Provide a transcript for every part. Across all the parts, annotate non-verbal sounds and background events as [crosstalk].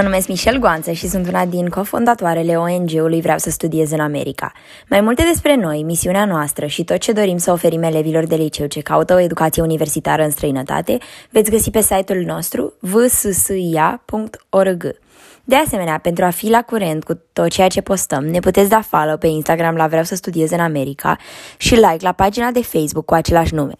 Bună tuturor! Mă numesc Michel Goanță și sunt una din cofondatoarele ONG-ului Vreau să studiez în America. Mai multe despre noi, misiunea noastră și tot ce dorim să oferim elevilor de liceu ce caută o educație universitară în străinătate, veți găsi pe site-ul nostru vssia.org. De asemenea, pentru a fi la curent cu tot ceea ce postăm, ne puteți da follow pe Instagram la Vreau să studiez în America și like la pagina de Facebook cu același nume.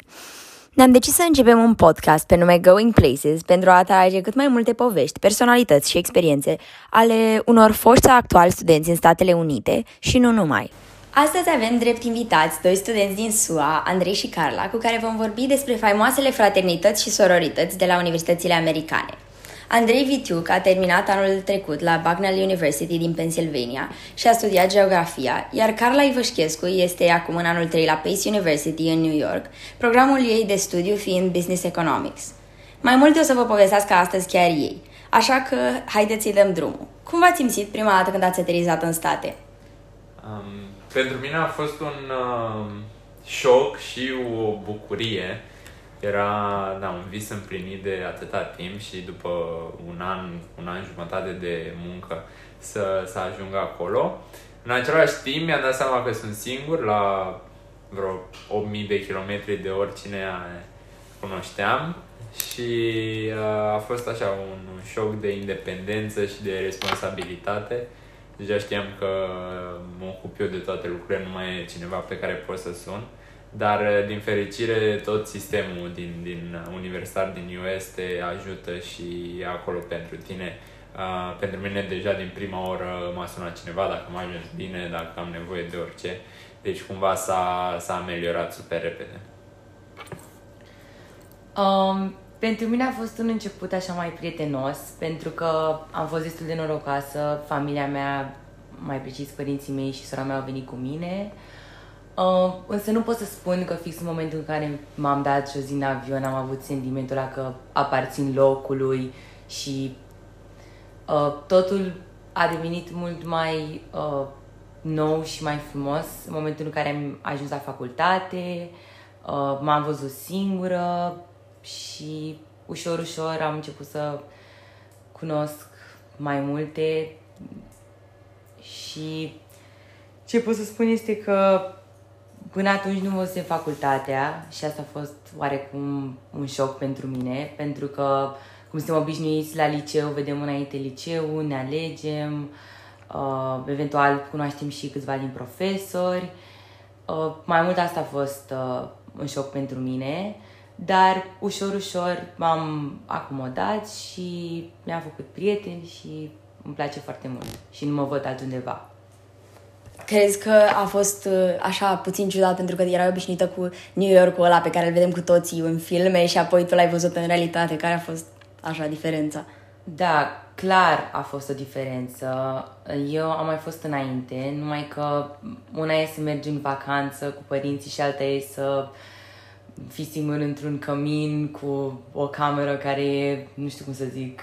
Ne-am decis să începem un podcast pe nume Going Places pentru a atrage cât mai multe povești, personalități și experiențe ale unor foști sau actuali studenți în Statele Unite și nu numai. Astăzi avem drept invitați doi studenți din SUA, Andrei și Carla, cu care vom vorbi despre faimoasele fraternități și sororități de la universitățile americane. Andrei Vitiuc a terminat anul trecut la Bucknell University din Pennsylvania și a studiat geografia, iar Carla Ivășchescu este acum în anul 3 la Pace University în New York, programul ei de studiu fiind Business Economics. Mai multe o să vă povestească astăzi chiar ei, așa că haideți să-i dăm drumul. Cum v-ați simțit prima dată când ați aterizat în state? Um, pentru mine a fost un uh, șoc și o bucurie era da, un vis împlinit de atâta timp și după un an, un an jumătate de muncă să, să ajung acolo. În același timp mi-am dat seama că sunt singur la vreo 8000 de kilometri de oricine cunoșteam și uh, a fost așa un, un șoc de independență și de responsabilitate. Deja știam că mă ocup eu de toate lucrurile, nu mai e cineva pe care pot să sun. Dar, uh, din fericire, tot sistemul din, din universitar din US te ajută și e acolo pentru tine. Uh, pentru mine, deja din prima oră m-a sunat cineva dacă m-a ajuns bine, dacă am nevoie de orice. Deci, cumva s-a, s-a ameliorat super repede. Um, pentru mine a fost un început așa mai prietenos, pentru că am fost destul de norocoasă, familia mea, mai precis părinții mei și sora mea au venit cu mine. Uh, Uh, însă nu pot să spun că fix în momentul în care m-am dat jos din avion am avut sentimentul ăla că aparțin locului și uh, totul a devenit mult mai uh, nou și mai frumos în momentul în care am ajuns la facultate, uh, m-am văzut singură și ușor, ușor am început să cunosc mai multe și ce pot să spun este că Până atunci nu văzusem facultatea și asta a fost oarecum un șoc pentru mine, pentru că, cum suntem obișnuiți la liceu, vedem înainte liceu, ne alegem, uh, eventual cunoaștem și câțiva din profesori. Uh, mai mult asta a fost uh, un șoc pentru mine, dar ușor, ușor m-am acomodat și mi-am făcut prieteni și îmi place foarte mult și nu mă văd altundeva. Crezi că a fost uh, așa puțin ciudat pentru că erai obișnuită cu New York-ul ăla pe care îl vedem cu toții în filme și apoi tu l-ai văzut în realitate? Care a fost așa diferența? Da, clar a fost o diferență. Eu am mai fost înainte, numai că una e să mergi în vacanță cu părinții și alta e să fii singur într-un cămin cu o cameră care e, nu știu cum să zic,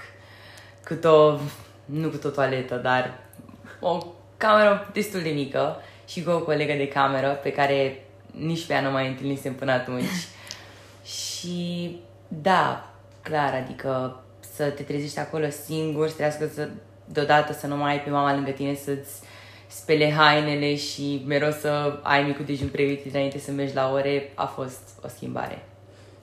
cât o, nu cât o toaletă, dar o cameră destul de mică și cu o colegă de cameră pe care nici pe ea nu mai întâlnisem până atunci. [laughs] și da, clar, adică să te trezești acolo singur, să trească să, deodată să nu mai ai pe mama lângă tine să-ți spele hainele și mereu să ai micul dejun pregătit înainte să mergi la ore, a fost o schimbare.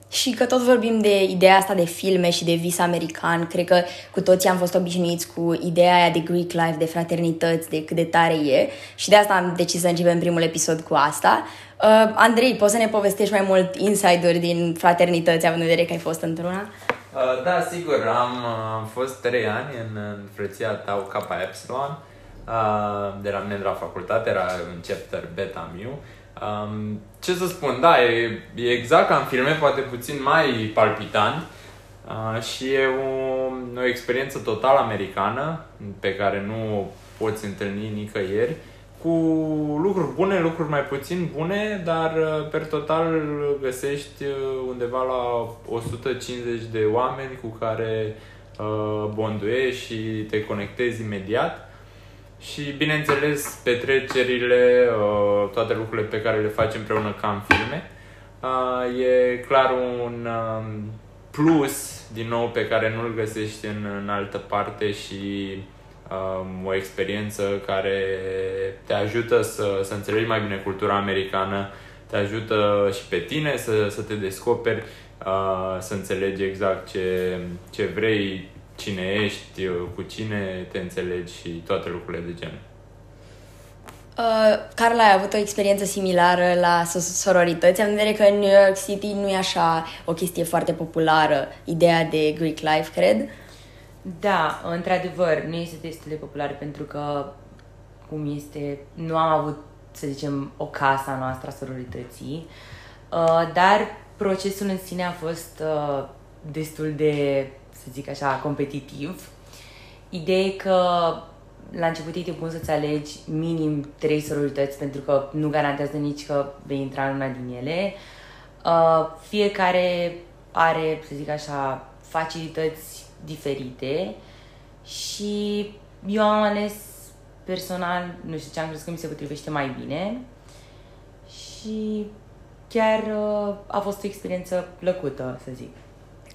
Și că tot vorbim de ideea asta de filme și de vis american, cred că cu toții am fost obișnuiți cu ideea aia de Greek life, de fraternități, de cât de tare e și de asta am decis să începem primul episod cu asta. Uh, Andrei, poți să ne povestești mai mult insider din fraternități, având în vedere că ai fost într-una? Uh, da, sigur, am, am fost trei ani în, în frăția Tau Kappa Epsilon, uh, de la mine de la facultate, era în chapter Beta Mu Um, ce să spun, da, e, e exact ca în filme, poate puțin mai palpitant uh, și e o, o experiență total americană pe care nu o poți întâlni nicăieri cu lucruri bune, lucruri mai puțin bune, dar uh, per total găsești uh, undeva la 150 de oameni cu care uh, bonduiești și te conectezi imediat și, bineînțeles, petrecerile, uh, toate lucrurile pe care le facem împreună ca în filme. Uh, e clar un um, plus, din nou, pe care nu-l găsești în, în altă parte și um, o experiență care te ajută să, să înțelegi mai bine cultura americană, te ajută și pe tine să, să te descoperi, uh, să înțelegi exact ce, ce vrei, cine ești, cu cine te înțelegi și toate lucrurile de genul. Uh, Carla, ai avut o experiență similară la sororități? Am vedere că în New York City nu e așa o chestie foarte populară, ideea de Greek life, cred? Da, într-adevăr, nu este destul de populară pentru că, cum este, nu am avut, să zicem, o casă a noastră a sororității, uh, dar procesul în sine a fost uh, destul de, să zic așa, competitiv. Ideea e că la început e bun să-ți alegi minim trei sororități pentru că nu garantează nici că vei intra în una din ele. Uh, fiecare are, să zic așa, facilități diferite și eu am ales personal, nu știu ce am crezut că mi se potrivește mai bine și chiar uh, a fost o experiență plăcută, să zic.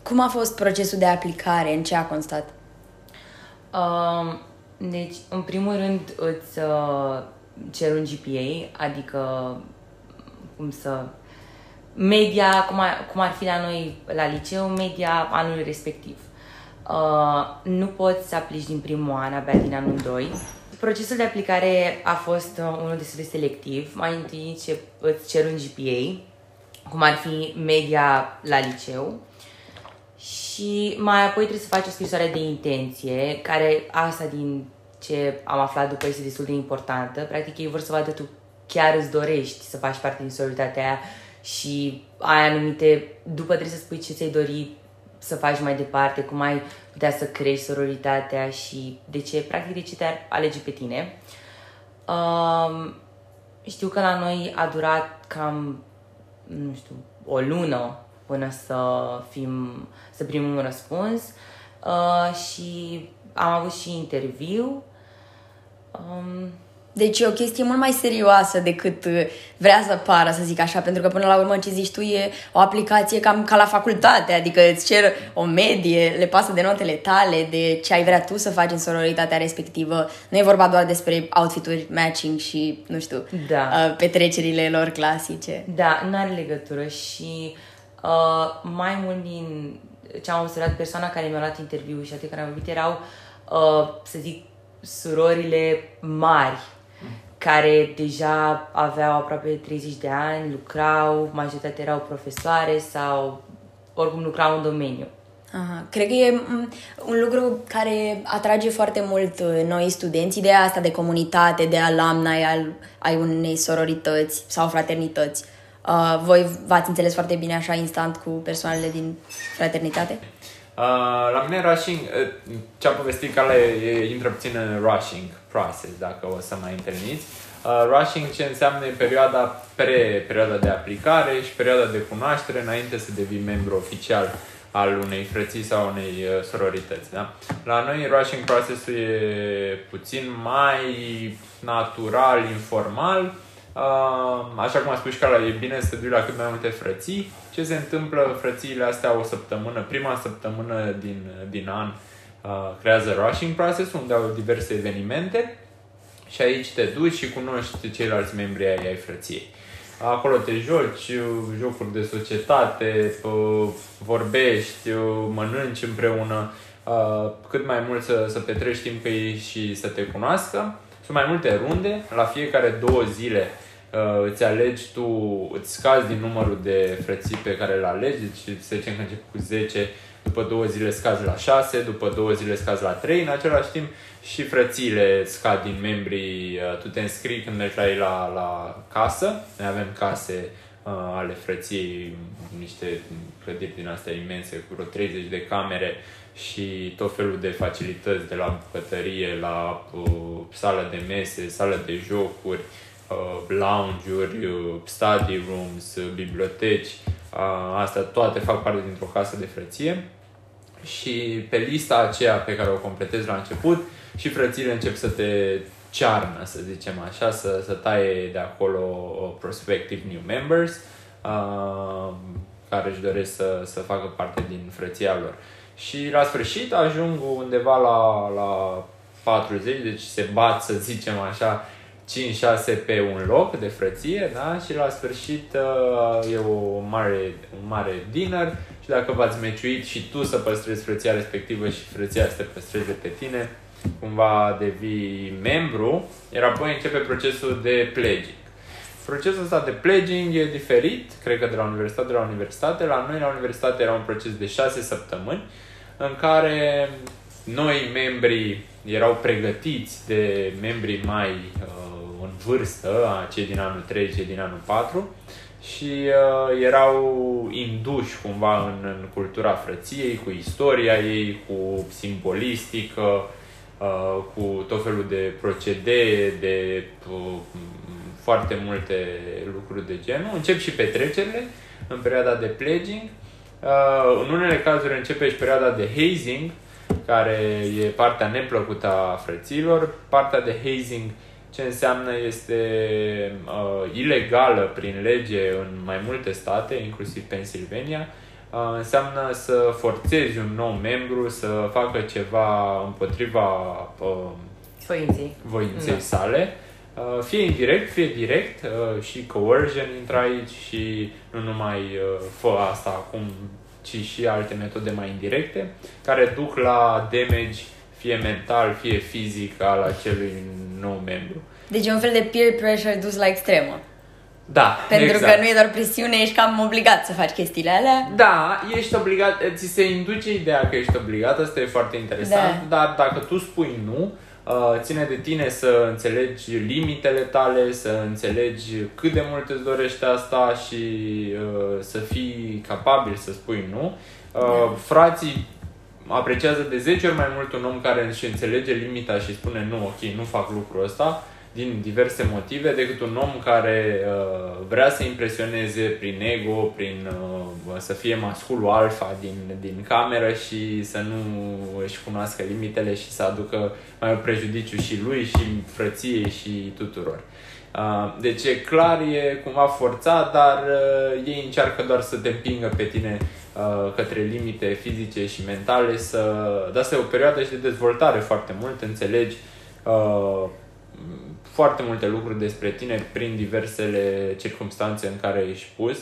Cum a fost procesul de aplicare? În ce a constat? Uh, deci, în primul rând, îți uh, cer un GPA, adică cum să... Media, cum ar, cum ar fi la noi la liceu, media anului respectiv. Uh, nu poți să aplici din primul an, abia din anul 2. Procesul de aplicare a fost uh, unul destul de selectiv. Mai întâi ce îți cer un GPA, cum ar fi media la liceu. Și mai apoi trebuie să faci o scrisoare de intenție, care asta din ce am aflat după este destul de importantă. Practic ei vor să vadă tu chiar îți dorești să faci parte din solidaritatea aia și ai anumite, după trebuie să spui ce ți-ai dori să faci mai departe, cum ai putea să crești sororitatea și de ce, practic de ce te-ar alege pe tine. Um, știu că la noi a durat cam, nu știu, o lună până să fim, să primim un răspuns uh, și am avut și interviu. Um, deci e o chestie mult mai serioasă decât uh, vrea să pară, să zic așa, pentru că până la urmă ce zici tu e o aplicație cam ca la facultate, adică îți cer o medie, le pasă de notele tale, de ce ai vrea tu să faci în sororitatea respectivă. Nu e vorba doar despre outfituri matching și, nu știu, da. uh, petrecerile lor clasice. Da, nu are legătură și uh, mai mult din ce am observat, persoana care mi-a luat interviu și atât care am vorbit erau, uh, să zic, surorile mari care deja aveau aproape 30 de ani, lucrau, majoritatea erau profesoare sau oricum lucrau în domeniu. Aha. Cred că e un lucru care atrage foarte mult uh, noi studenți, ideea asta de comunitate, de alumni al, ai unei sororități sau fraternități. Uh, voi v-ați înțeles foarte bine așa instant cu persoanele din fraternitate? Uh, la mine rushing, uh, ce a povestit Carla e, intră puțin în rushing process, dacă o să mai întâlniți. Uh, rushing ce înseamnă perioada pre-perioada de aplicare și perioada de cunoaștere înainte să devii membru oficial al unei frății sau unei uh, sororități. Da? La noi rushing procesul e puțin mai natural, informal, Uh, așa cum a spus și Carla, e bine să te duci la cât mai multe frății. Ce se întâmplă? Frățiile astea o săptămână, prima săptămână din, din an uh, creează rushing process unde au diverse evenimente și aici te duci și cunoști ceilalți membri ai, ai frăției. Acolo te joci, jocuri de societate, vorbești, mănânci împreună, uh, cât mai mult să, să petreci timp cu ei și să te cunoască. Sunt mai multe runde, la fiecare două zile uh, îți alegi tu, îți scazi din numărul de frății pe care le alegi, deci să zicem că începi cu 10, după două zile scazi la 6, după două zile scazi la 3, în același timp și frățiile scad din membrii, uh, tu te înscrii când mergi la ei la, la casă, noi avem case uh, ale frăției, niște clădiri din astea imense, cu vreo 30 de camere, și tot felul de facilități, de la bucătărie, la uh, sală de mese, sală de jocuri, uh, lounge-uri, uh, study rooms, uh, biblioteci, uh, astea toate fac parte dintr-o casă de frăție și pe lista aceea pe care o completezi la început și frățiile încep să te cearnă, să zicem așa, să, să taie de acolo uh, prospective new members. Uh, care își doresc să, să facă parte din frăția lor. Și la sfârșit ajung undeva la, la 40, deci se bat, să zicem așa, 5-6 pe un loc de frăție, da? Și la sfârșit uh, e o mare, un mare dinner și dacă v-ați meciuit și tu să păstrezi frăția respectivă și frăția să te păstreze pe tine, cumva devii membru, iar apoi începe procesul de pledging. Procesul ăsta de pledging e diferit, cred că de la universitate la universitate. La noi, la universitate, era un proces de 6 săptămâni, în care noi membrii erau pregătiți de membrii mai uh, în vârstă, a cei din anul 3, cei din anul 4 și uh, erau induși cumva în, în cultura frăției, cu istoria ei, cu simbolistică, uh, cu tot felul de procedee, de uh, foarte multe lucruri de genul. Încep și petrecerile în perioada de pledging. Uh, în unele cazuri începe și perioada de hazing, care e partea neplăcută a frăților. Partea de hazing ce înseamnă este uh, ilegală prin lege în mai multe state, inclusiv Pennsylvania, uh, înseamnă să forțezi un nou membru să facă ceva împotriva uh, voinței, voinței da. sale, uh, fie indirect, fie direct, uh, și coercion intră aici și nu numai uh, fă asta acum, ci și alte metode mai indirecte, care duc la damage fie mental, fie fizic al acelui nou membru. Deci e un fel de peer pressure dus la extremă. Da, Pentru exact. că nu e doar presiune, ești cam obligat să faci chestiile alea. Da, ești obligat, ți se induce ideea că ești obligat, asta e foarte interesant, da. dar dacă tu spui nu, uh, ține de tine să înțelegi limitele tale, să înțelegi cât de mult îți dorește asta și uh, să fii capabil să spui nu. Uh, da. Frații apreciază de 10 ori mai mult un om care își înțelege limita și spune nu, ok, nu fac lucrul ăsta, din diverse motive, decât un om care uh, vrea să impresioneze prin ego, prin uh, să fie masculul alfa din, din cameră și să nu își cunoască limitele și să aducă mai un prejudiciu și lui și frăției și tuturor. Uh, deci e clar, e cumva forțat, dar uh, ei încearcă doar să te împingă pe tine uh, către limite fizice și mentale, să... Dar asta e o perioadă și de dezvoltare foarte mult, înțelegi uh, foarte multe lucruri despre tine prin diversele circunstanțe în care ești pus.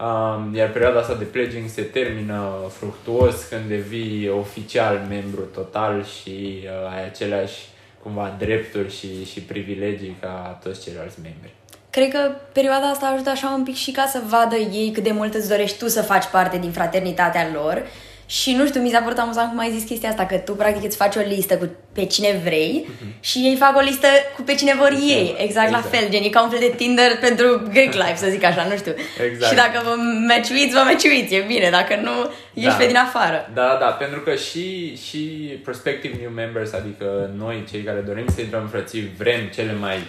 Um, iar perioada asta de pledging se termină fructuos când devii oficial membru total și uh, ai aceleași cumva drepturi și, și privilegii ca toți ceilalți membri. Cred că perioada asta ajută așa un pic și ca să vadă ei cât de mult îți dorești tu să faci parte din fraternitatea lor și nu știu, mi s-a părut amuzant cum ai zis chestia asta, că tu practic îți faci o listă cu pe cine vrei uh-huh. și ei fac o listă cu pe cine vor exact. ei. Exact, exact, la fel, gen, e ca un fel de Tinder pentru Greek life, să zic așa, nu știu. Exact. Și dacă vă meciuiți, vă meciuiți, e bine, dacă nu, ești da. pe din afară. Da, da, pentru că și, și prospective new members, adică noi, cei care dorim să intrăm în frății, vrem cele mai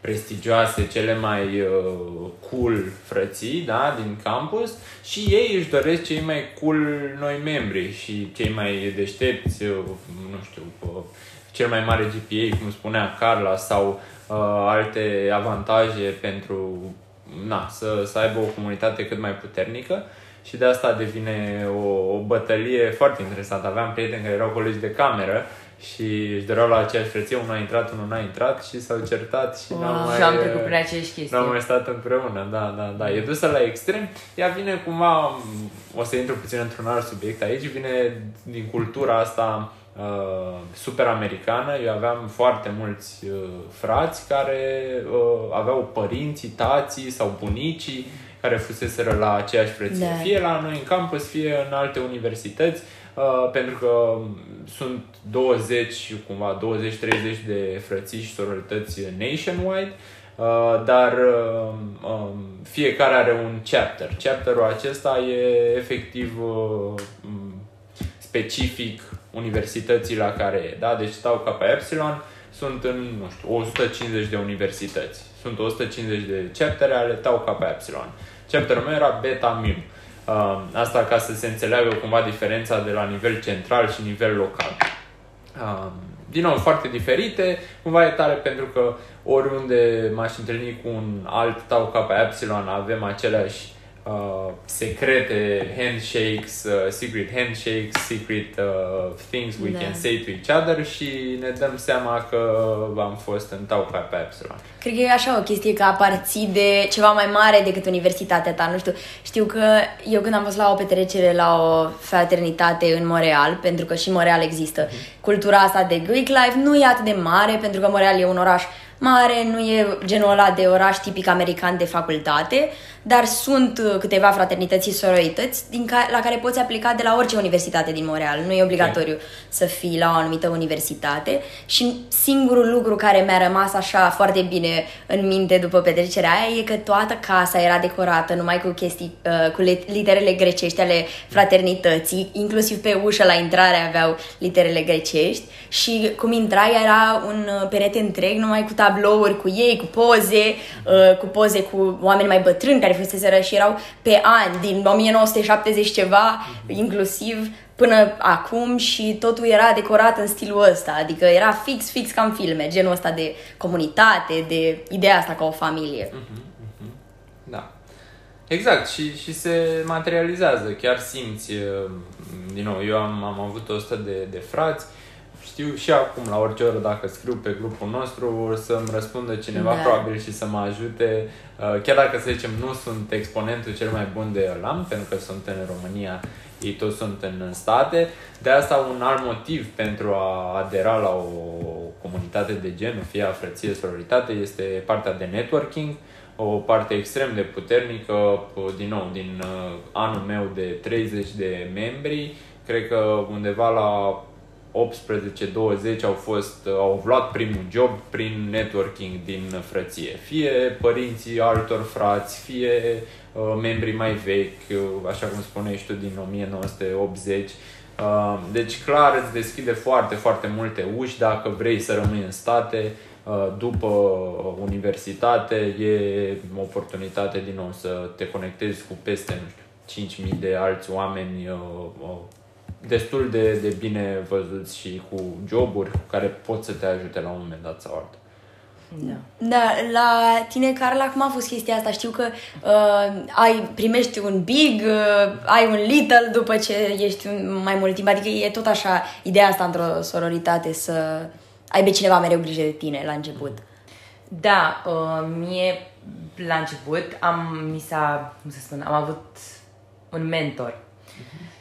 prestigioase, cele mai uh, cool frății da, din campus și ei își doresc cei mai cool noi membri și cei mai deștepți, uh, nu știu, uh, cel mai mare GPA, cum spunea Carla, sau uh, alte avantaje pentru na, să, să aibă o comunitate cât mai puternică și de asta devine o, o bătălie foarte interesantă. Aveam prieteni care erau colegi de cameră și își doreau la aceeași frăție, unul a intrat, unul n-a intrat și s-au certat și wow. n-au mai... Și am trecut prin aceeași chestii. N-au mai stat împreună, da, da, da. E dusă la extrem. Ea vine cumva, o să intru puțin într-un alt subiect aici, vine din cultura asta uh, super americană. Eu aveam foarte mulți uh, frați care uh, aveau părinții, tații sau bunicii care fuseseră la aceeași frăție. Da. Fie la noi în campus, fie în alte universități Uh, pentru că sunt 20, cumva 20-30 de frății și sororități nationwide, uh, dar uh, um, fiecare are un chapter. Chapterul acesta e efectiv uh, specific universității la care e. Da? Deci stau ca pe Epsilon, sunt în, nu știu, 150 de universități. Sunt 150 de chaptere ale Tau Kappa Epsilon. Chapterul meu era Beta Mu. Uh, asta ca să se înțeleagă cumva diferența de la nivel central și nivel local. Uh, din nou, foarte diferite, cumva e tare pentru că oriunde m-aș întâlni cu un alt tau ca pe Epsilon avem aceleași uh, secrete handshakes, uh, secret handshakes, secret uh, things we Da. can say to each other și ne dăm seama că am fost în tau pe Epsilon. Cred că e așa o chestie că aparții de ceva mai mare decât universitatea ta, nu știu. Știu că eu când am fost la o petrecere la o fraternitate în Montreal, pentru că și în Montreal există cultura asta de Greek life, nu e atât de mare, pentru că Montreal e un oraș mare, nu e genul ăla de oraș tipic american de facultate, dar sunt uh, câteva fraternități și sororități din ca- la care poți aplica de la orice universitate din Montreal. Nu e obligatoriu să fii la o anumită universitate și singurul lucru care mi-a rămas așa foarte bine în minte după petrecerea aia e că toată casa era decorată numai cu chestii, uh, cu lit- literele grecești ale fraternității, inclusiv pe ușă la intrare aveau literele grecești și cum intrai era un uh, perete întreg numai cu tablouri cu ei, cu poze, uh, cu poze cu oameni mai bătrâni care fuseseră și erau pe ani, din 1970 ceva, inclusiv până acum și totul era decorat în stilul ăsta, adică era fix, fix ca în filme, genul ăsta de comunitate, de ideea asta ca o familie. Da. Exact, și, și se materializează, chiar simți, uh, din nou, eu am, am avut 100 de, de frați, știu și acum, la orice oră, dacă scriu pe grupul nostru, o să-mi răspundă cineva Da. probabil și să mă ajute, uh, chiar dacă, să zicem, nu sunt exponentul cel mai bun de LAM, pentru că sunt în România, ei toți sunt în state, de asta un alt motiv pentru a adera la o comunitate de genul, fie a frăție, sororitate, este partea de networking, o parte extrem de puternică, p- din nou, din uh, anul meu de 30 de membri, cred că undeva la 18-20 au fost, uh, au luat primul job prin networking din frăție. Fie părinții altor frați, fie uh, membrii mai vechi, uh, așa cum spuneai și tu, din 1980. Uh, Deci clar îți deschide foarte, foarte multe uși dacă vrei să rămâi în state, uh, după uh, universitate e o oportunitate din nou să te conectezi cu peste, nu știu, 5.000 de alți oameni uh, uh, destul de, de bine văzuți și cu joburi care pot să te ajute la un moment dat sau altul. Da. Da, la tine, Carla, cum a fost chestia asta? Știu că uh, ai, primești un big, uh, ai un little după ce ești un, mai mult timp. Adică e tot așa ideea asta într-o sororitate să aibă cineva mereu grijă de tine la început. Da, uh, mie la început am, mi s-a, cum să spun, am avut un mentor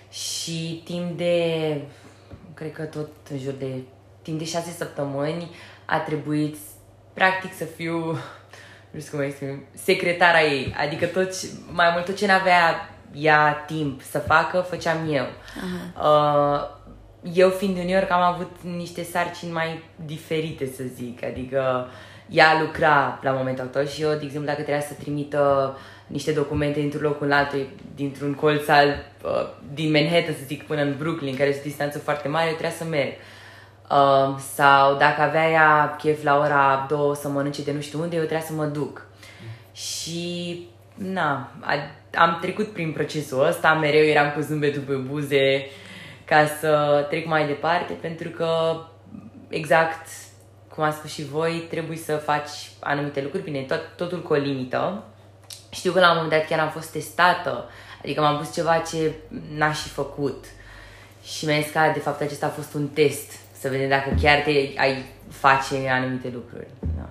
și timp de, cred că tot în jur de, timp de șase săptămâni a trebuit practic să fiu, [laughs] nu știu cum să exprim, secretara ei, adică tot, ce- mai mult tot ce n-avea ea timp să facă, făceam eu. Uh, eu fiind în New York am avut niște sarcini mai diferite, să zic, adică ea lucra la momentul actual și eu, de exemplu, dacă trebuia să trimită niște documente dintr-un loc în altul, dintr-un colț al, uh, din Manhattan, să zic, până în Brooklyn, care este o distanță foarte mare, eu trebuia să merg. Uh, sau dacă avea ea chef la ora două să mănânce de nu știu unde, eu trebuia să mă duc. Și, na, a, am trecut prin procesul ăsta, mereu eram cu zâmbetul pe buze ca să trec mai departe, pentru că, exact cum a spus și voi, trebuie să faci anumite lucruri, bine, tot, totul cu o limită. Știu că la un moment dat chiar am fost testată, adică m-am pus ceva ce n-aș fi făcut. Și mi-a zis că, de fapt, acesta a fost un test, să vedem dacă chiar te ai face anumite lucruri. Da.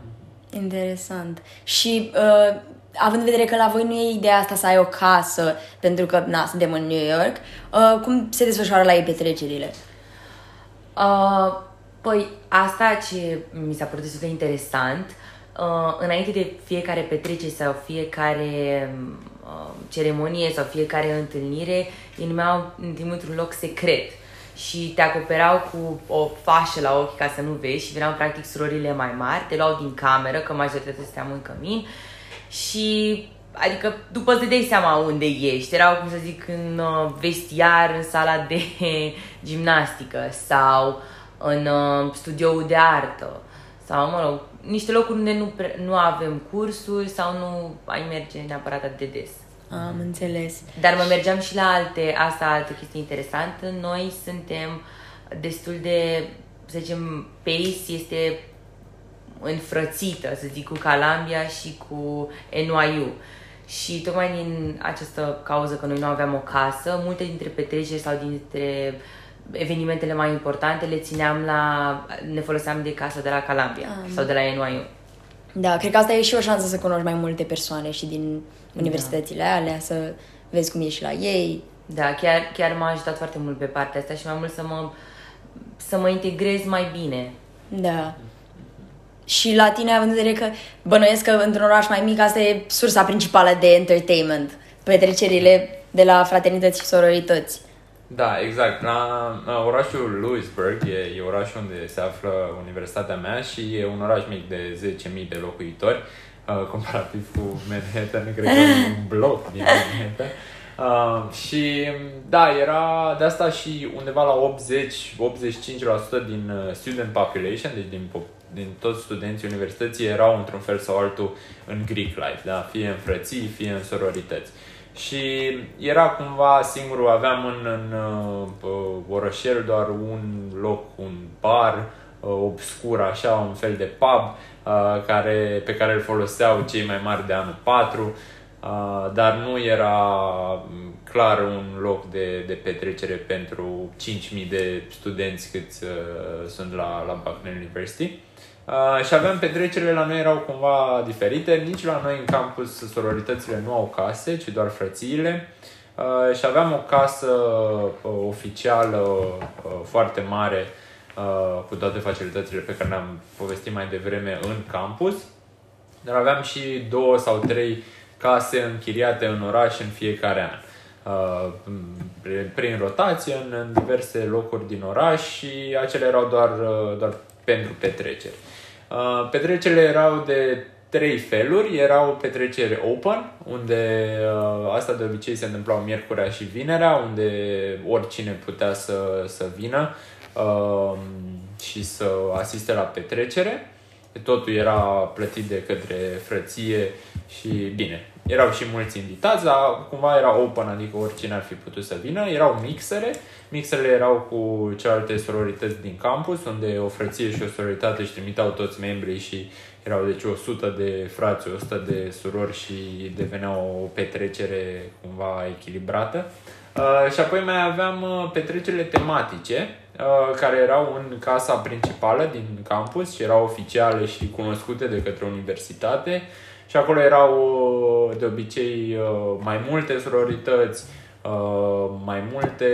Interesant. Și uh, având în vedere că la voi nu e ideea asta să ai o casă, pentru că, na, suntem în New York, uh, cum se desfășoară la ei petrecerile? Uh, păi, asta ce mi s-a părut destul de interesant, uh, înainte de fiecare petrecere sau fiecare uh, ceremonie sau fiecare întâlnire, ei numeau într-un loc secret și te acoperau cu o fașă la ochi ca să nu vezi și veneau practic surorile mai mari, te luau din cameră, că majoritatea stăteam în cămin și adică după îți dai seama unde ești. Erau, cum să zic, în uh, vestiar, în sala de gimnastică sau în uh, studioul de artă sau, mă rog, niște locuri unde nu, pre- nu avem cursuri sau nu ai merge neapărat atât de des. Am înțeles. Dar mă mergeam și la alte, asta altă chestie interesantă. Noi suntem destul de, să zicem, Pace este înfrățită, să zic, cu Columbia și cu NYU. Și tocmai din această cauză că noi nu aveam o casă, multe dintre petreceri sau dintre evenimentele mai importante le țineam la... ne foloseam de casa de la Calabria Ah. sau de la NYU. Da, cred că asta e și o șansă să cunoști mai multe persoane și din universitățile alea, să vezi cum e și la ei. Da, chiar, chiar m-a ajutat foarte mult pe partea asta și mai mult să mă, să mă integrez mai bine. Da. Și la tine, având în vedere că bănuiesc că într-un oraș mai mic, asta e sursa principală de entertainment. Petrecerile de la fraternități și sororități. Da, exact. La, la orașul Louisburg e, e orașul unde se află universitatea mea și e un oraș mic de 10.000 de locuitori, uh, [laughs] comparativ cu Manhattan, cred că e un bloc din Manhattan. Uh, și da, era de asta și undeva la 80-85% din uh, student population, deci din, po- din toți studenții universității erau într-un fel sau altul în Greek life, da? fie în frății, fie în sororități. Și era cumva singurul, aveam în, în uh, orășel doar un loc, un bar uh, obscur, așa, un fel de pub uh, care, pe care îl foloseau cei mai mari de anul 4, uh, dar nu era m, clar un loc de, de petrecere pentru 5.000 de studenți câți uh, sunt la, la Buckner University. Uh, și aveam petrecerile la noi erau cumva diferite, nici la noi în campus sororitățile nu au case, ci doar frățiile. Uh, și aveam o casă uh, oficială uh, foarte mare uh, cu toate facilitățile pe care le-am povestit mai devreme în campus. Dar aveam și două sau trei case închiriate în oraș în fiecare an. Uh, prin- prin rotație în, în diverse locuri din oraș și acele erau doar, uh, doar pentru petreceri. Uh, Petrecerile erau de trei feluri. Erau petreceri open, unde uh, asta de obicei se întâmplau miercurea și vinerea, unde oricine putea să, să vină uh, și să asiste la petrecere. Totul era plătit de către frăție și bine. Erau și mulți invitați, dar cumva era open, adică oricine ar fi putut să vină. Erau mixere. Mixerele erau cu celelalte sororități din campus, unde o frăție și o sororitate își trimiteau toți membrii și erau deci 100 de frați, 100 de surori și devenea o petrecere cumva echilibrată. Uh, și apoi mai aveam uh, petrecerile tematice, uh, care erau în casa principală din campus și erau oficiale și cunoscute de către universitate. Și acolo erau uh, de obicei uh, mai multe sororități, uh, mai multe,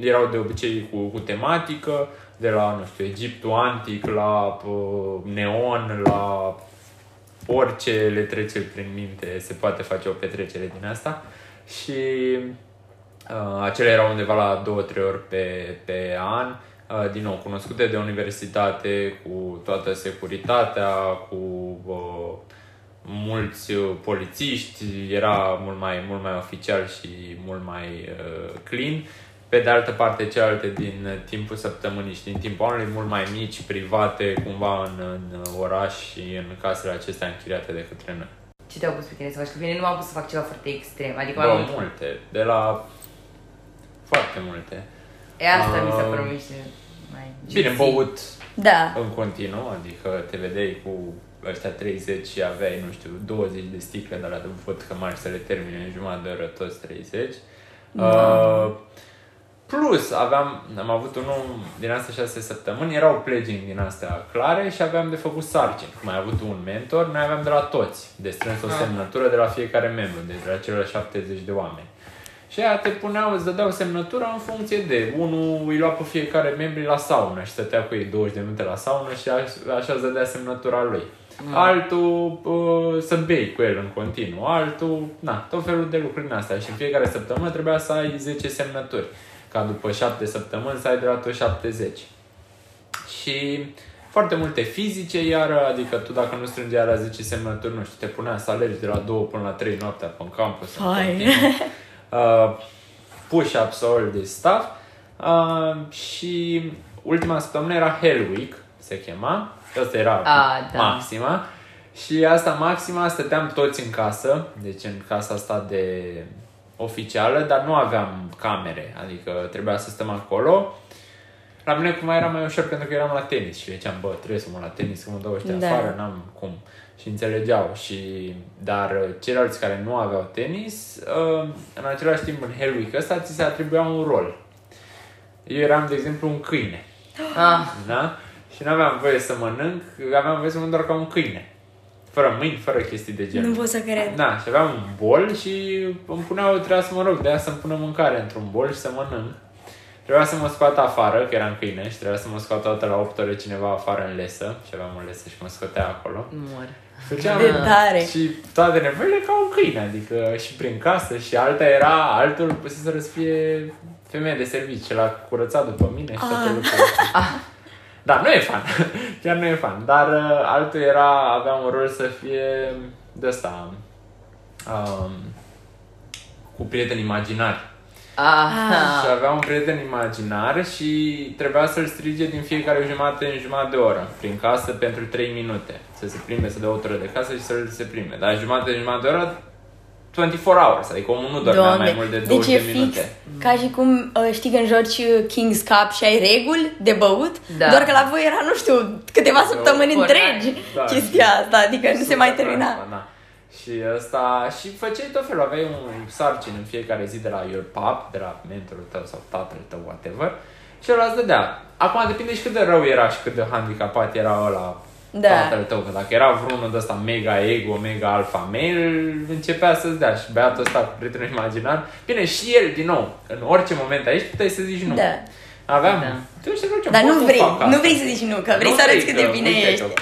erau de obicei cu, cu tematică, de la, nu știu, Egiptul antic, la uh, neon, la orice le trece prin minte, se poate face o petrecere din asta. Și uh, acele erau undeva la două, trei ori pe, pe an. Uh, din nou, cunoscute de universitate, cu toată securitatea, cu uh, mulți uh, polițiști, era mult mai, mult mai oficial și mult mai uh, clean. Pe de altă parte, celelalte din timpul săptămânii și din timpul anului, mult mai mici, private, cumva în, în oraș și în casele acestea închiriate de către noi. Ce te-au pus pe tine să faci? Că bine, nu m-am pus să fac ceva foarte extrem, adică Bă, mai mult. multe, de la foarte multe. E asta mi se Um, pare niște mai Bine, juicy. băut Da. în continuu, adică te vedeai cu ăștia 30 și aveai, nu știu, 20 de sticle de la văd că mari să le termine în jumătate de oră toți 30. Uh, plus, aveam, am avut unul din astea 6 săptămâni, erau pledging din astea clare și aveam de făcut sarcini. Cum ai avut un mentor, noi aveam de la toți, de strâns o Ah. semnătură de la fiecare membru, deci de la cele 70 de oameni. Și aia te puneau, îți dădeau semnătura în funcție de unul îi lua pe fiecare membri la saună și stătea cu ei 20 de minute la saună și așa, așa îți dădea semnătura lui. Mm. Altul uh, să bei cu el în continuu, altul, na, tot felul de lucruri din astea și în fiecare săptămână trebuia să ai 10 semnături, ca după 7 săptămâni să ai de la tot 70. Și foarte multe fizice, iar adică tu dacă nu strângeai la 10 semnături, nu știu, te punea să alergi de la 2 până la 3 noaptea pe în campus. în Hai. continuu [laughs] uh, push-ups, all this stuff. Uh, și ultima săptămână era Hell Week, se chema. Asta era Ah, da. maxima. Și asta maxima, stăteam toți în casă, deci în casa asta de oficială, dar nu aveam camere, adică trebuia să stăm acolo. La mine cum era mai ușor pentru că eram la tenis și ziceam, bă, trebuie să mă la tenis, că mă dau ăștia Da. afară, n-am cum. Și înțelegeau. Și, dar uh, ceilalți care nu aveau tenis, uh, în același timp, în Hell Week ăsta, ți se atribuia un rol. Eu eram, de exemplu, un câine. Ah, Da? Și nu aveam voie să mănânc, aveam voie să mănânc doar ca un câine. Fără mâini, fără chestii de genul. Nu pot să cred. Da, și aveam un bol și îmi puneau, trebuia să mă rog de aia să-mi pună mâncare într-un bol și să mănânc. Trebuia să mă scoată afară, că eram câine și trebuia să mă scoată o dată la 8 ore cineva afară în lesă și aveam o lesă și mă scotea acolo. mor. Făceam De tare. și toate nevoile ca un câine, adică și prin casă și alta era, altul pusese să fie femeie de serviciu, l-a curățat după mine și toate Ah. lucrurile astea. Da, nu e fan, [laughs] chiar nu e fan, dar uh, altul era, avea un rol să fie de ăsta, um, cu prieteni imaginari. Ah, Și avea un prieten imaginar și trebuia să-l strige din fiecare jumătate în jumătate de oră prin casă pentru 3 minute. Să se plimbe, să dea o tură de casă și să-l se plimbe. Dar jumătate de jumătate de oră 24 hours, adică omul nu dormea mai mult de 20 deci e de fix minute. ca și cum uh, știi când joci uh, King's Cup și ai reguli de băut, Da. doar că la voi era, nu știu, câteva săptămâni Corect. întregi Da, chestia asta, adică nu se mai termina. Asta, da. Și asta, și făceai tot felul, aveai un sarcin în fiecare zi de la your pap, de la mentorul tău sau tatăl tău, whatever, și ăla îți dădea. Acum depinde și cât de rău era și cât de handicapat era ăla Da. tatăl tău, că dacă era vreunul de ăsta mega ego, mega alfa male, începea să-ți dea și băiatul ăsta cu prietenul imaginar, bine, și el, din nou, în orice moment aici, puteai să zici nu. Da. Aveam, Da. tu știi, ce Dar nu pot vrei, fac nu asta. vrei să zici nu, că vrei Nu să arăți cât de că, bine uite ești. că-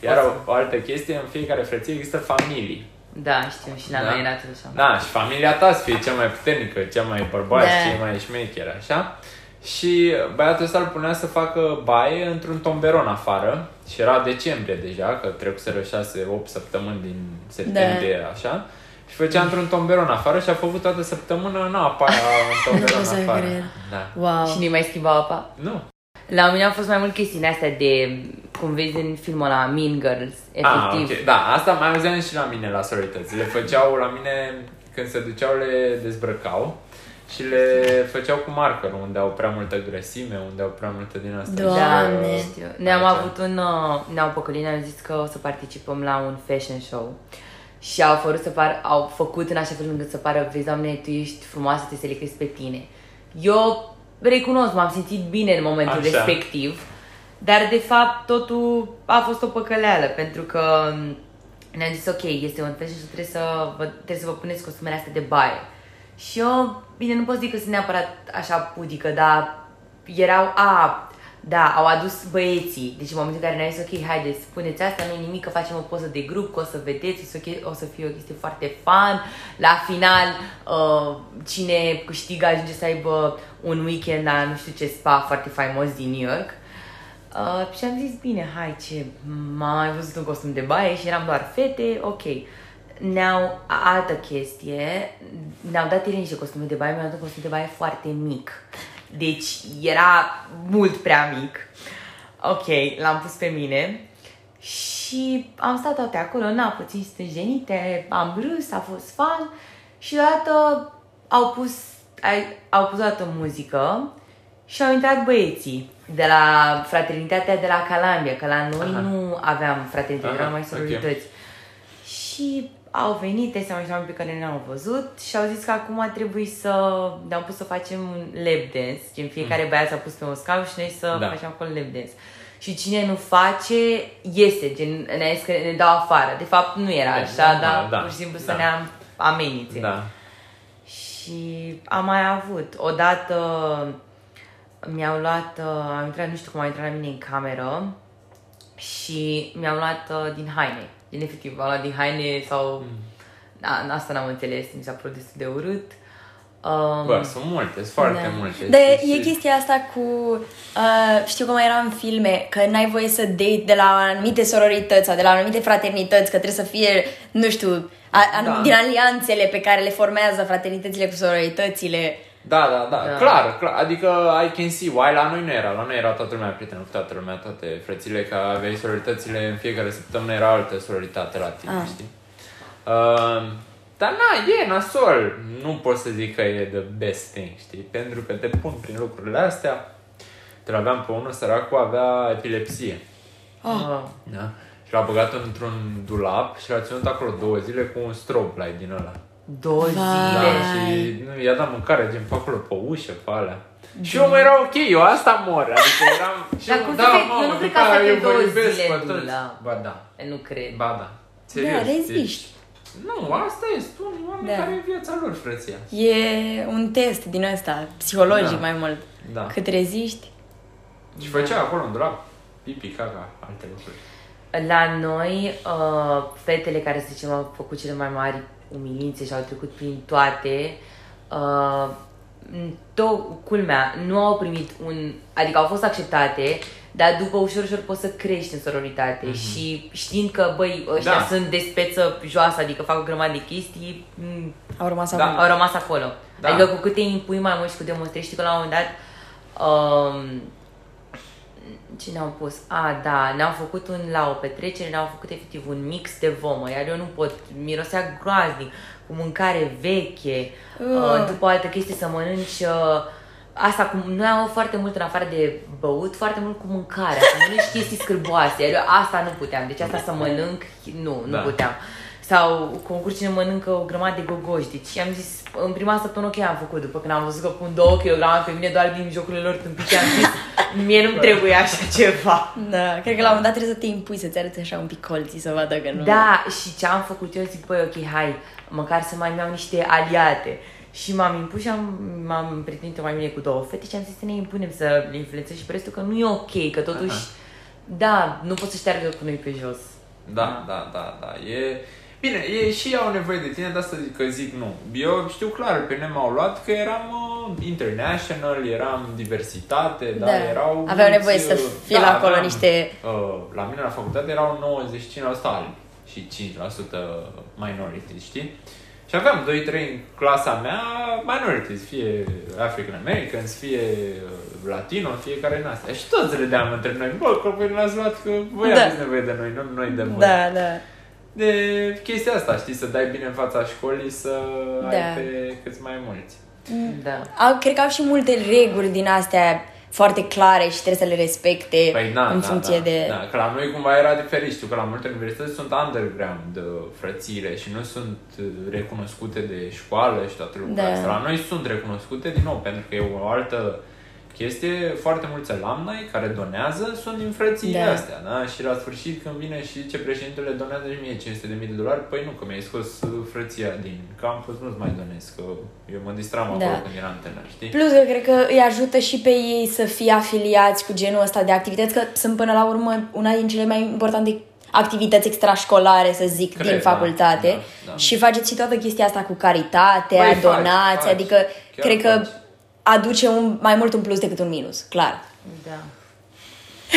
Iar o, o altă chestie, în fiecare frăție există familii. Da, știu, și la Da. noi era tot așa. Da, și familia ta să fie cea mai puternică, cea mai bărbați, Da. cea mai șmecheră, așa? Și băiatul ăsta îl punea să facă baie într-un tomberon afară și era decembrie deja, că trecuseră 6-8 săptămâni din septembrie, Da. așa. Și făcea într-un tomberon afară și a făcut toată săptămâna în apa aia [laughs] în tomberon pot să afară. cred. Da. Wow. Și nu mai schimba apa? Nu. La mine au fost mai mult chestiile astea de, cum vezi în filmul ăla, Mean Girls, efectiv. Ah, ok. Da, asta mai auzeam și la mine la sororități. Le făceau la mine, când se duceau, le dezbrăcau și le făceau cu marker, unde au prea multă grăsime, unde au prea multă din asta. Doamne. Și, Știu. uh, Ne-am aici. avut un, uh, ne-au păcălit, ne-au zis că o să participăm la un fashion show. Și au, fărut să par, au făcut în așa fel încât să pară, vezi, doamne, tu ești frumoasă, te selectezi pe tine. Eu recunosc, m-am simțit bine în momentul Așa. respectiv, dar de fapt totul a fost o păcăleală, pentru că um, ne-am zis, ok, este un fashion show, trebuie să vă, trebuie să vă puneți costumele astea de baie. Și eu, bine, nu pot zic că sunt neapărat așa pudică, dar erau, a, da, au adus băieții. Deci în momentul în care ne-au zis, ok, haideți, spuneți asta, nu e nimic, că facem o poză de grup, că o să vedeți, o să, o să fie o chestie foarte fun. La final, uh, cine câștigă ajunge să aibă un weekend la nu știu ce spa foarte faimos din New York. Uh, și am zis, bine, hai, ce, m-am mai văzut un costum de baie și eram doar fete, ok. Ne-au, a- altă chestie, ne-au dat ele niște costume de baie, mi-au dat un costum de baie foarte mic. Deci era mult prea mic. Ok, l-am pus pe mine și am stat toate acolo, na, puțin stânjenite, am râs, a fost fun și deodată au pus, ai- au pus toată muzică și au intrat băieții de la fraternitatea de la Calambia, că la noi Aha. nu aveam fraternitate, Aha, erau mai ok. sororități. Și au venit, este mai oameni pe care ne-au văzut și au zis că acum trebuie să ne-am pus să facem un lap dance, gen fiecare băiat s-a pus pe un scaun și noi să Mm. Da. facem acolo lap dance. Și cine nu face, iese, gen ne-a zis că ne dau afară. De fapt nu era Da, așa, normal, dar da, pur și simplu să da. ne am amenințe. Da. Și am mai avut. Odată mi-au luat, uh, am intrat, nu știu cum am intrat la mine în cameră și mi-au luat uh, din haine. Din efectiv, am luat din haine sau... Mm. Da, asta n-am înțeles, mi s-a părut destul de urât. Um, Bă, sunt multe, sunt foarte Da. multe. Dar Și- e chestia asta cu, uh, știu cum era în filme, că n-ai voie să date de la anumite sororități sau de la anumite fraternități, că trebuie să fie, nu știu, a, a, Da. din alianțele pe care le formează fraternitățile cu sororitățile. Da, da, da, Da. clar, clar, adică I can see why, la noi nu era, la noi era toată lumea prietenă cu toată lumea, toate frățile, că aveai sororitățile, în fiecare săptămână era altă sororitate la tine, Ah. știi? Uh, dar na, e nasol, nu pot să zic că e the best thing, știi? Pentru că te pun prin lucrurile astea Îl aveam pe unul săracul, avea epilepsie. Ah. Da? Și l-a băgat într-un dulap și l-a ținut acolo două zile cu un strobe light din ăla. Două Vai. Da, zile. și nu, i-a dat mâncare gen pe acolo, pe ușă, pe alea. Și eu mă era ok, eu asta mor, adică eram... Și Dar eu, cum da, să fie- mamă, eu nu cred după că asta aia te eu vă două iubesc zile pe în toți. dulap. Ba da, Nu cred. ba da. Serios, Da, reziști. Deci, nu, asta e, sunt oameni Da. care e viața lor, frăția. E un test din ăsta, psihologic Da. mai mult. Da. Cât reziști. Și făcea acolo în dulap pipi, caca, alte lucruri. La noi, uh, fetele care, să zicem, au făcut cele mai mari umilințe și au trecut prin toate, uh, tot, culmea, nu au primit un... Adică au fost acceptate, dar după ușor, ușor poți să crești în sororitate mm-hmm. și știind că, băi, ăștia Da. da. sunt de speță joasă, adică fac o grămadă de chestii, m, Au rămas Da. acolo. au rămas acolo. Da. Da. Adică cu cât te impui mai mult și cu demonstrezi, știi că la un moment dat um, ce ne-au pus? A, da, ne-au făcut un, la o petrecere, ne-au făcut efectiv un mix de vomă, iar eu nu pot, mirosea groaznic, cu mâncare veche, Uh. uh, după o altă chestie să mănânci uh, Asta cu, noi am foarte mult în afară de băut, foarte mult cu mâncarea, să mănânci chestii scârboase. Iar eu asta nu puteam, deci asta să mănânc, nu, nu Da. puteam. Sau concurs cine mănâncă o grămadă de gogoși. Deci am zis, în prima săptămână ok am făcut, după când am văzut că pun 2 kg pe mine doar din jocurile lor tâmpite, am zis, [laughs] mie nu-mi trebuie așa ceva. Da, cred că la un moment dat trebuie să te impui să-ți arăți așa un pic colții să vadă că nu... Da, și ce am făcut eu, zic, băi, ok, hai, măcar să mai iau niște aliate. Și m-am impus și am, m-am prietenit mai bine cu două fete și am zis să ne impunem să le influențez și pe restul că nu e ok, că totuși, da, nu poți să șteargă cu noi pe jos. Da, da, da, da. E... Bine, e, și ei au nevoie de tine, de asta zic că zic nu. Eu știu clar, pe mine m-au luat că eram uh, international, eram diversitate, da, Da. erau... Aveau mulți, nevoie să uh, fie la acolo aveam, niște- Uh, la mine la facultate erau 95% albi și 5% minorities, știi? Și aveam 2-3 în clasa mea minorities, fie African Americans, fie uh, Latino, fiecare în astea. Și toți râdeam între noi. Bă, că voi l-ați luat, că voi Da. aveți nevoie de noi, nu noi de voi Da, da. De chestia asta, știi, să dai bine în fața școlii, să Da. ai pe cât mai mulți. Da. Au, cred că au și multe reguli din astea foarte clare și trebuie să le respecte Păi da, în da, funcție da, de... Da, că la noi cumva era diferit, știu că la multe universități sunt underground uh, frățire și nu sunt uh, recunoscute de școală și toate lucrurile Da. astea. La noi sunt recunoscute din nou, pentru că e o altă chestie, foarte mulți alumni care donează sunt din frățiile Da. astea, da? Și la sfârșit când vine și ce președintele donează și mie 500 de mii de dolari, păi nu, că mi-ai scos uh, frăția din campus, nu-ți mai donez, că eu mă distram Da. acolo când eram tânăr, știi? Plus că cred că îi ajută și pe ei să fie afiliați cu genul ăsta de activități, că sunt până la urmă una din cele mai importante activități extrașcolare, să zic, Cred, din da, facultate. da, da. Și faceți și toată chestia asta cu caritate, Păi, faci, donați, faci. adică Chiar cred că faci. Aduce un, mai mult un plus decât un minus, clar. Da.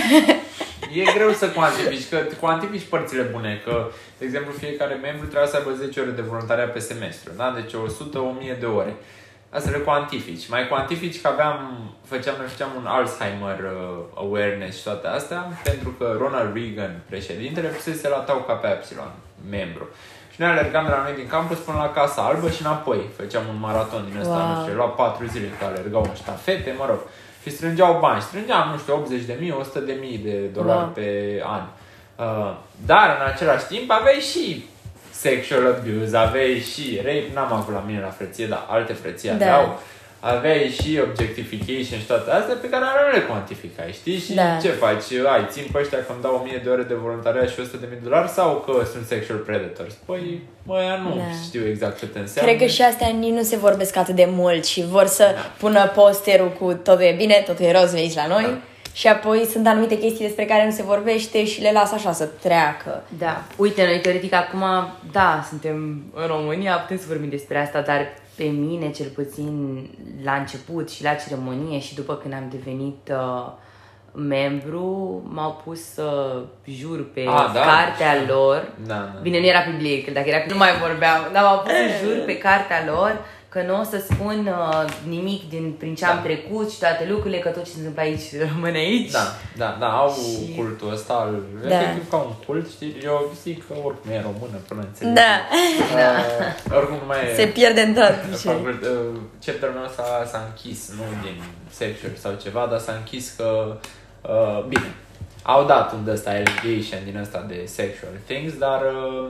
[laughs] E greu să cuantifici, că cuantifici părțile bune, că, de exemplu, fiecare membru trebuie să aibă 10 ore de voluntariat pe semestru, da? Deci 100-1000 de ore. Asta le cuantifici. Mai cuantifici că aveam, făceam, noi făceam un Alzheimer uh, awareness și toate astea, pentru că Ronald Reagan, președintele, fusese la Tau Kappa Epsilon, membru. Și noi alergam de la noi din campus până la Casa Albă și înapoi. Făceam un maraton din ăsta, Wow. nu știu, lua 4 zile că alergau în ștafete, mă rog. Și strângeau bani. Strângeam, nu știu, 80 de mii, 100 de mii de dolari Wow. pe an. Uh, dar în același timp aveai și sexual abuse, aveai și rape, n-am avut la mine la frăție, dar alte frății Da. aveau. Aveai și objectification și toate astea pe care nu le cuantificai, știi? Și Da. ce faci? Ai, țin pe ăștia că îmi dau 1000 de ore de voluntariat și 100 de mii de dolari sau că sunt sexual predators? Păi, mă, ea nu Da. știu exact cât înseamnă. Cred că și astea nici nu se vorbesc atât de mult și vor să Da. pună posterul cu totul e bine, totul e roz, veniți la noi. Da. Și apoi sunt anumite chestii despre care nu se vorbește și le las așa să treacă. Da. Uite, noi teoretic acum, da, suntem în România, putem să vorbim despre asta, dar pe mine, cel puțin, la început și la ceremonie și după când am devenit uh, membru, m-au pus să jur pe Ah, da? cartea lor. Da, da. Bine, nu era public, dacă era nu mai vorbeam, dar m-au pus să jur pe cartea lor că nu o să spun uh, nimic din prin ce am Da. trecut și toate lucrurile, că tot ce se întâmplă aici [laughs] rămâne aici. Da, da, da, au Și- cultul ăsta, al, Da. efectiv ca un cult, știi, eu zic că oricum e română până înțeleg. Da. Uh, oricum nu mai e... Se pierde în tot. ce- [laughs] Fakult, uh, chapterul meu s-a, s-a închis, nu din sexual sau ceva, dar s-a închis că, uh, bine, au dat un de ăsta allegation din ăsta de sexual things, dar uh,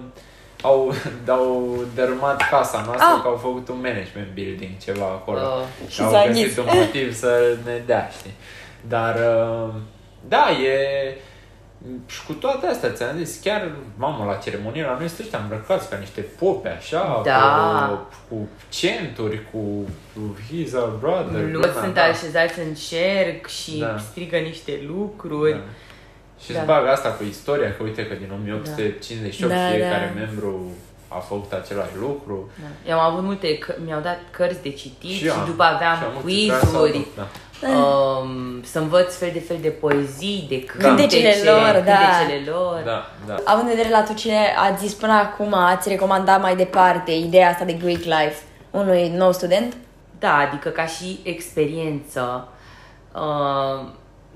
au, au dărâmat casa noastră Ah. că au făcut un management building ceva acolo. Oh. Și au s-a găsit închis. un motiv să ne dea, știi? Dar, uh, da, e... Și cu toate astea, ți-am zis, chiar, mamă, la ceremonie la noi stăteam îmbrăcați ca niște pope, așa, Da. cu, cu centuri, cu, cu He's our brother. Toți lumea, sunt da. așezați în cerc și Da. strigă niște lucruri. Da. Și Da. îți bag asta cu istoria, că uite că din 1858 Da, fiecare da. membru a făcut același lucru. Da. Eu am avut multe, că- mi-au dat cărți de citit și, eu am- după aveam și am multe care s-au quiz-uri, adus, Da. um, să învăț fel de fel de poezii, de Cântecele cântece, lor, da. cântecele lor. Da, da. Având în vedere la tot ce ați zis până acum, ați recomandat mai departe ideea asta de Greek life unui nou student? Da, adică ca și experiență. Uh,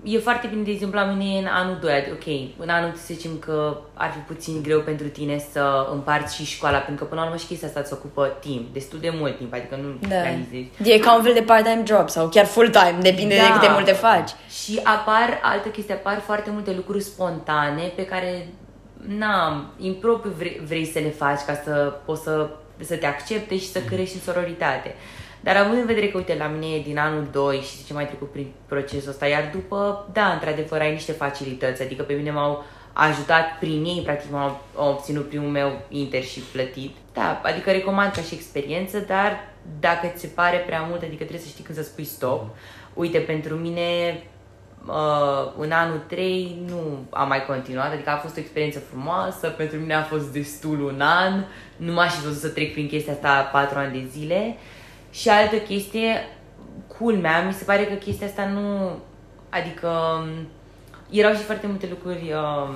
e foarte bine, de exemplu, la mine în anul 2, adică, ok, în anul să zicem că ar fi puțin greu pentru tine să împarți și școala, pentru că până la urmă și chestia asta îți ocupă timp, destul de mult timp, adică nu Da. realizezi. E ca un fel de part-time job sau chiar full-time, depinde de Da. cât de multe faci. Și apar, altă chestie, apar foarte multe lucruri spontane pe care, na, impropriu vrei, vrei să le faci ca să poți să, să te accepte și să crești în sororitate. Dar având în vedere că, uite, la mine e din anul 2 și zice mai trecut prin procesul ăsta, iar după, da, într-adevăr, ai niște facilități, adică pe mine m-au ajutat prin ei, practic m-au au obținut primul meu internship plătit. Da, adică recomand ca și experiență, dar dacă ți se pare prea mult, adică trebuie să știi când să spui stop. Uite, pentru mine uh, în anul 3 nu am mai continuat, adică a fost o experiență frumoasă, pentru mine a fost destul un an, nu m-aș fi văzut să trec prin chestia asta 4 ani de zile. Și altă chestie, culmea, mi se pare că chestia asta nu, adică um, erau și foarte multe lucruri um,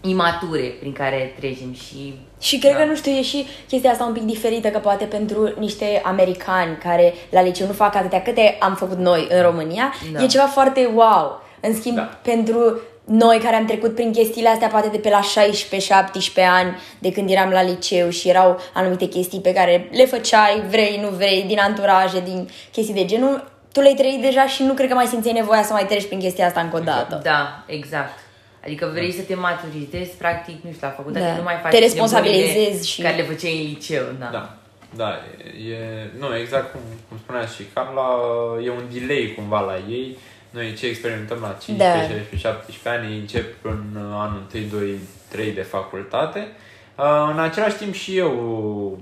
imature prin care trecem și Și cred Da. că, nu știu, e și chestia asta un pic diferită, că poate pentru niște americani care la liceu nu fac atâtea câte am făcut noi în România, Da. e ceva foarte wow. În schimb, Da. pentru noi care am trecut prin chestiile astea poate de pe la 16-17 ani, de când eram la liceu și erau anumite chestii pe care le făceai, vrei, nu vrei, din anturaje, din chestii de genul, tu le-ai trăit deja și nu cred că mai simțeai nevoia să mai treci prin chestia asta încă o dată. Da, exact. Adică vrei să te maturizezi, practic, nu știu, la facultate Da. nu mai faci Te responsabilizezi nebunile și- care le făceai în liceu, da. Da, da, e, nu, exact cum, cum spunea și Carla, e un delay cumva la ei. Noi ce experimentăm la 15, Da. 16, 17 ani, ei încep în anul 1, 2, 3 de facultate. Uh, În același timp și eu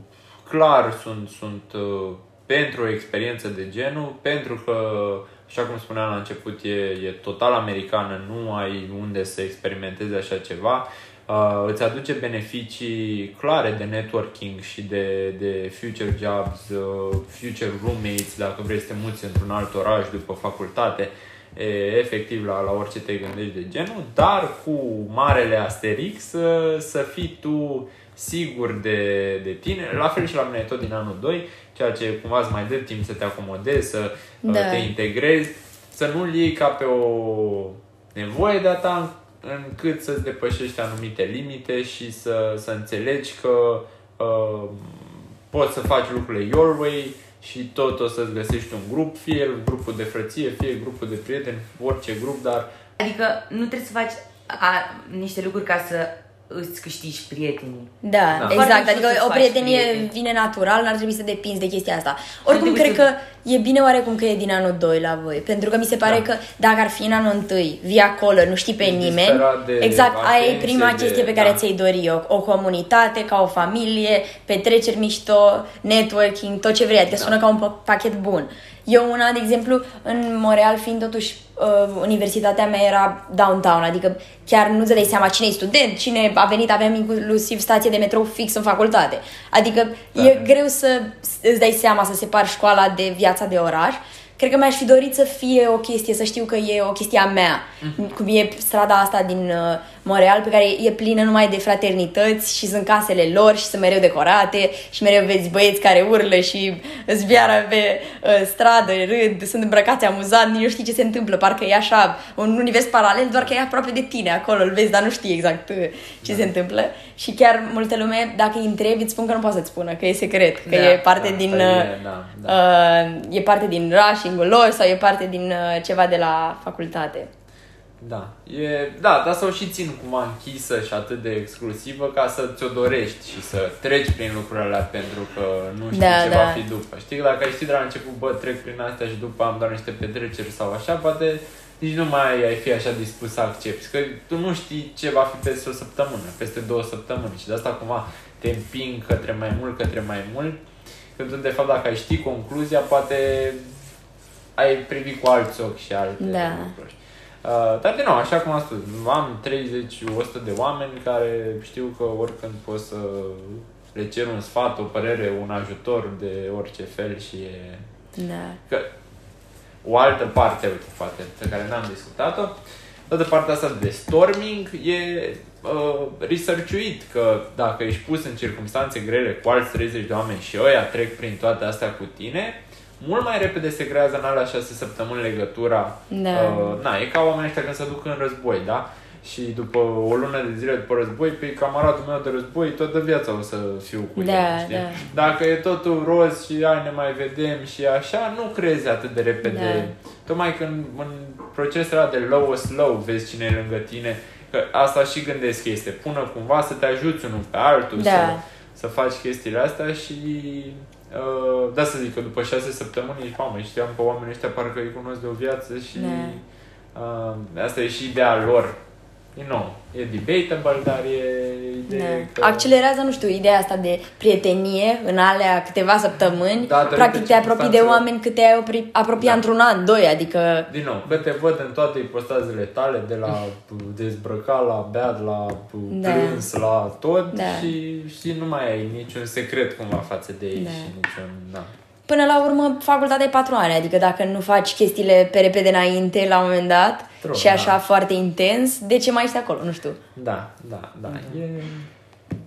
clar sunt, sunt uh, pentru o experiență de genul, pentru că, așa cum spuneam la început, e, e total americană, nu ai unde să experimentezi așa ceva. Uh, îți aduce beneficii clare de networking și de, de future jobs, uh, future roommates, dacă vrei să te muți într-un alt oraș după facultate, e, efectiv la, la orice te gândești de genul, dar cu marele asterix să, să fii tu sigur de, de tine. La fel și la mine tot din anul 2, ceea ce cumva îți mai dă timp să te acomodezi, să uh, Da. te integrezi, să nu-l iei ca pe o nevoie de-a ta încât să-ți depășești anumite limite și să, să înțelegi că uh, poți să faci lucrurile your way și tot o să-ți găsești un grup, fie grupul de frăție, fie grupul de prieteni, orice grup, dar Adică nu trebuie să faci a, niște lucruri ca să îți câștigi prietenii. Da, Da. exact. Foarte ușor Adică să-ți o faci prietenie prieteni. vine natural, n-ar trebui să depinzi de chestia asta. Oricum, trebuie cred să- că e bine oarecum că e din anul 2 la voi. Pentru că mi se pare Da. că dacă ar fi în anul 1, vii acolo, nu știi pe Ești nimeni. disperat de Exact, aia e atenție, prima de- chestie pe care da. ți-ai dori o, o comunitate, ca o familie, petreceri mișto, networking, tot ce vrei. Adică sună ca un pa- pachet bun. Eu una, de exemplu, în Montreal, fiind totuși uh, universitatea mea era downtown, adică chiar nu-ți dai seama cine e student, cine a venit, aveam inclusiv stație de metrou fix în facultate. Adică Da. e greu să îți dai seama să separi școala de viața de oraș cred că mi-aș fi dorit să fie o chestie, să știu că e o chestie a mea. Mm-hmm. Cum e strada asta din uh, Montreal, pe care e plină numai de fraternități și sunt casele lor și sunt mereu decorate și mereu vezi băieți care urlă și zbiară pe uh, stradă, râd, sunt îmbrăcați amuzat, nici nu știi ce se întâmplă, parcă e așa un univers paralel, doar că e aproape de tine acolo, îl vezi, dar nu știi exact uh, ce da. se întâmplă. Și chiar multe lume, dacă îi întrebi, îți spun că nu poate să-ți spună, că e secret, că da, e parte da, din... e, Uh, da, da. uh, e parte din rushing-ul lor sau e parte din uh, ceva de la facultate. Da, e, da, dar să o și țin cumva închisă și atât de exclusivă ca să ți-o dorești și să treci prin lucrurile alea pentru că nu știi Da, ce da. va fi după. Știi, dacă ai ști de la început, bă, trec prin astea și după am doar niște petreceri sau așa, poate nici nu mai ai fi așa dispus să accepti. Că tu nu știi ce va fi peste o săptămână, peste două săptămâni și de asta cumva te împing către mai mult, către mai mult. Când tu, de fapt, dacă ai ști concluzia, poate ai privi cu alți ochi și alte Da. lucruri. Uh, dar din nou, așa cum am spus, am 30-100 de oameni care știu că oricând pot să le cer un sfat, o părere, un ajutor de orice fel și e... Da. Că o altă parte, uite, poate, pe care n-am discutat-o, toată partea asta de storming e uh, researchuit că dacă ești pus în circunstanțe grele cu alți 30 de oameni și ăia trec prin toate astea cu tine, mult mai repede se creează în alea 6 săptămâni legătura. Da. Uh, na, e ca oamenii ăștia când se duc în război, da? Și după o lună de zile după război, pe camaradul meu de război, toată viața o să fiu cu Da, el, știi? da. Dacă e totul roz și ai ne mai vedem și așa, nu crezi atât de repede. Da. Tocmai când în procesul ăla de lowest low vezi cine e lângă tine, că asta și gândesc că este, pună cumva să te ajuți unul pe altul, Da. să, să faci chestiile astea și uh, da să zic că după șase săptămâni ești, mamă, știam că oamenii ăștia parcă îi cunosc de o viață și Da. uh, asta e și ideea lor. Din nou, e debatable, dar e ideea Da. Accelerează, nu știu, ideea asta de prietenie în alea câteva săptămâni. Da, datorită Practic te apropii de circunstanțelor. oameni cât te-ai opri- apropia Da. într-un an, doi, adică... Din nou, că te văd în toate ipostazele tale, de la [laughs] dezbrăcat, la beat, la Da. plâns, la tot Da. și, și nu mai ai niciun secret cumva față de ei Da. și niciun... Da. Până la urmă, facultatea e patru ani, adică dacă nu faci chestiile pe repede înainte, la un moment dat, True, și așa da. foarte intens, de ce mai ești acolo? Nu știu. Da, da, da, e...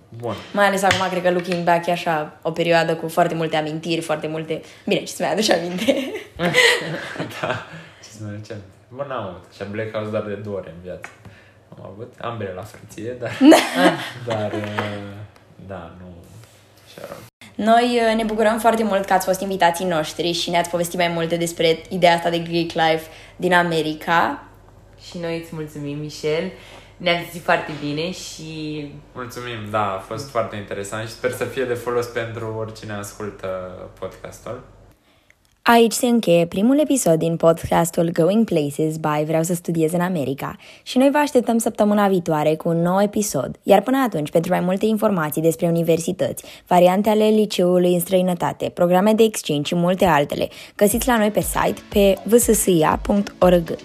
Bun. Mai ales acum, cred că looking back e așa o perioadă cu foarte multe amintiri, foarte multe... Bine, ce să mai aduce aminte? [laughs] da, ce să mai ducem? Bă, n-am avut. Și Blackhouse doar de două ori în viață. Am avut ambele la frăție, dar... [laughs] dar, uh, da, nu... Și rău. Noi uh, ne bucurăm foarte mult că ați fost invitații noștri și ne-ați povestit mai multe despre ideea asta de Greek life din America. Și noi îți mulțumim, Michel. Ne-am zis foarte bine și Mulțumim, da, a fost foarte interesant și sper să fie de folos pentru oricine ascultă podcastul. Aici se încheie primul episod din podcastul Going Places by Vreau să studiez în America și noi vă așteptăm săptămâna viitoare cu un nou episod. Iar până atunci, pentru mai multe informații despre universități, variante ale liceului în străinătate, programe de exchange și multe altele, găsiți la noi pe site pe vssia.org.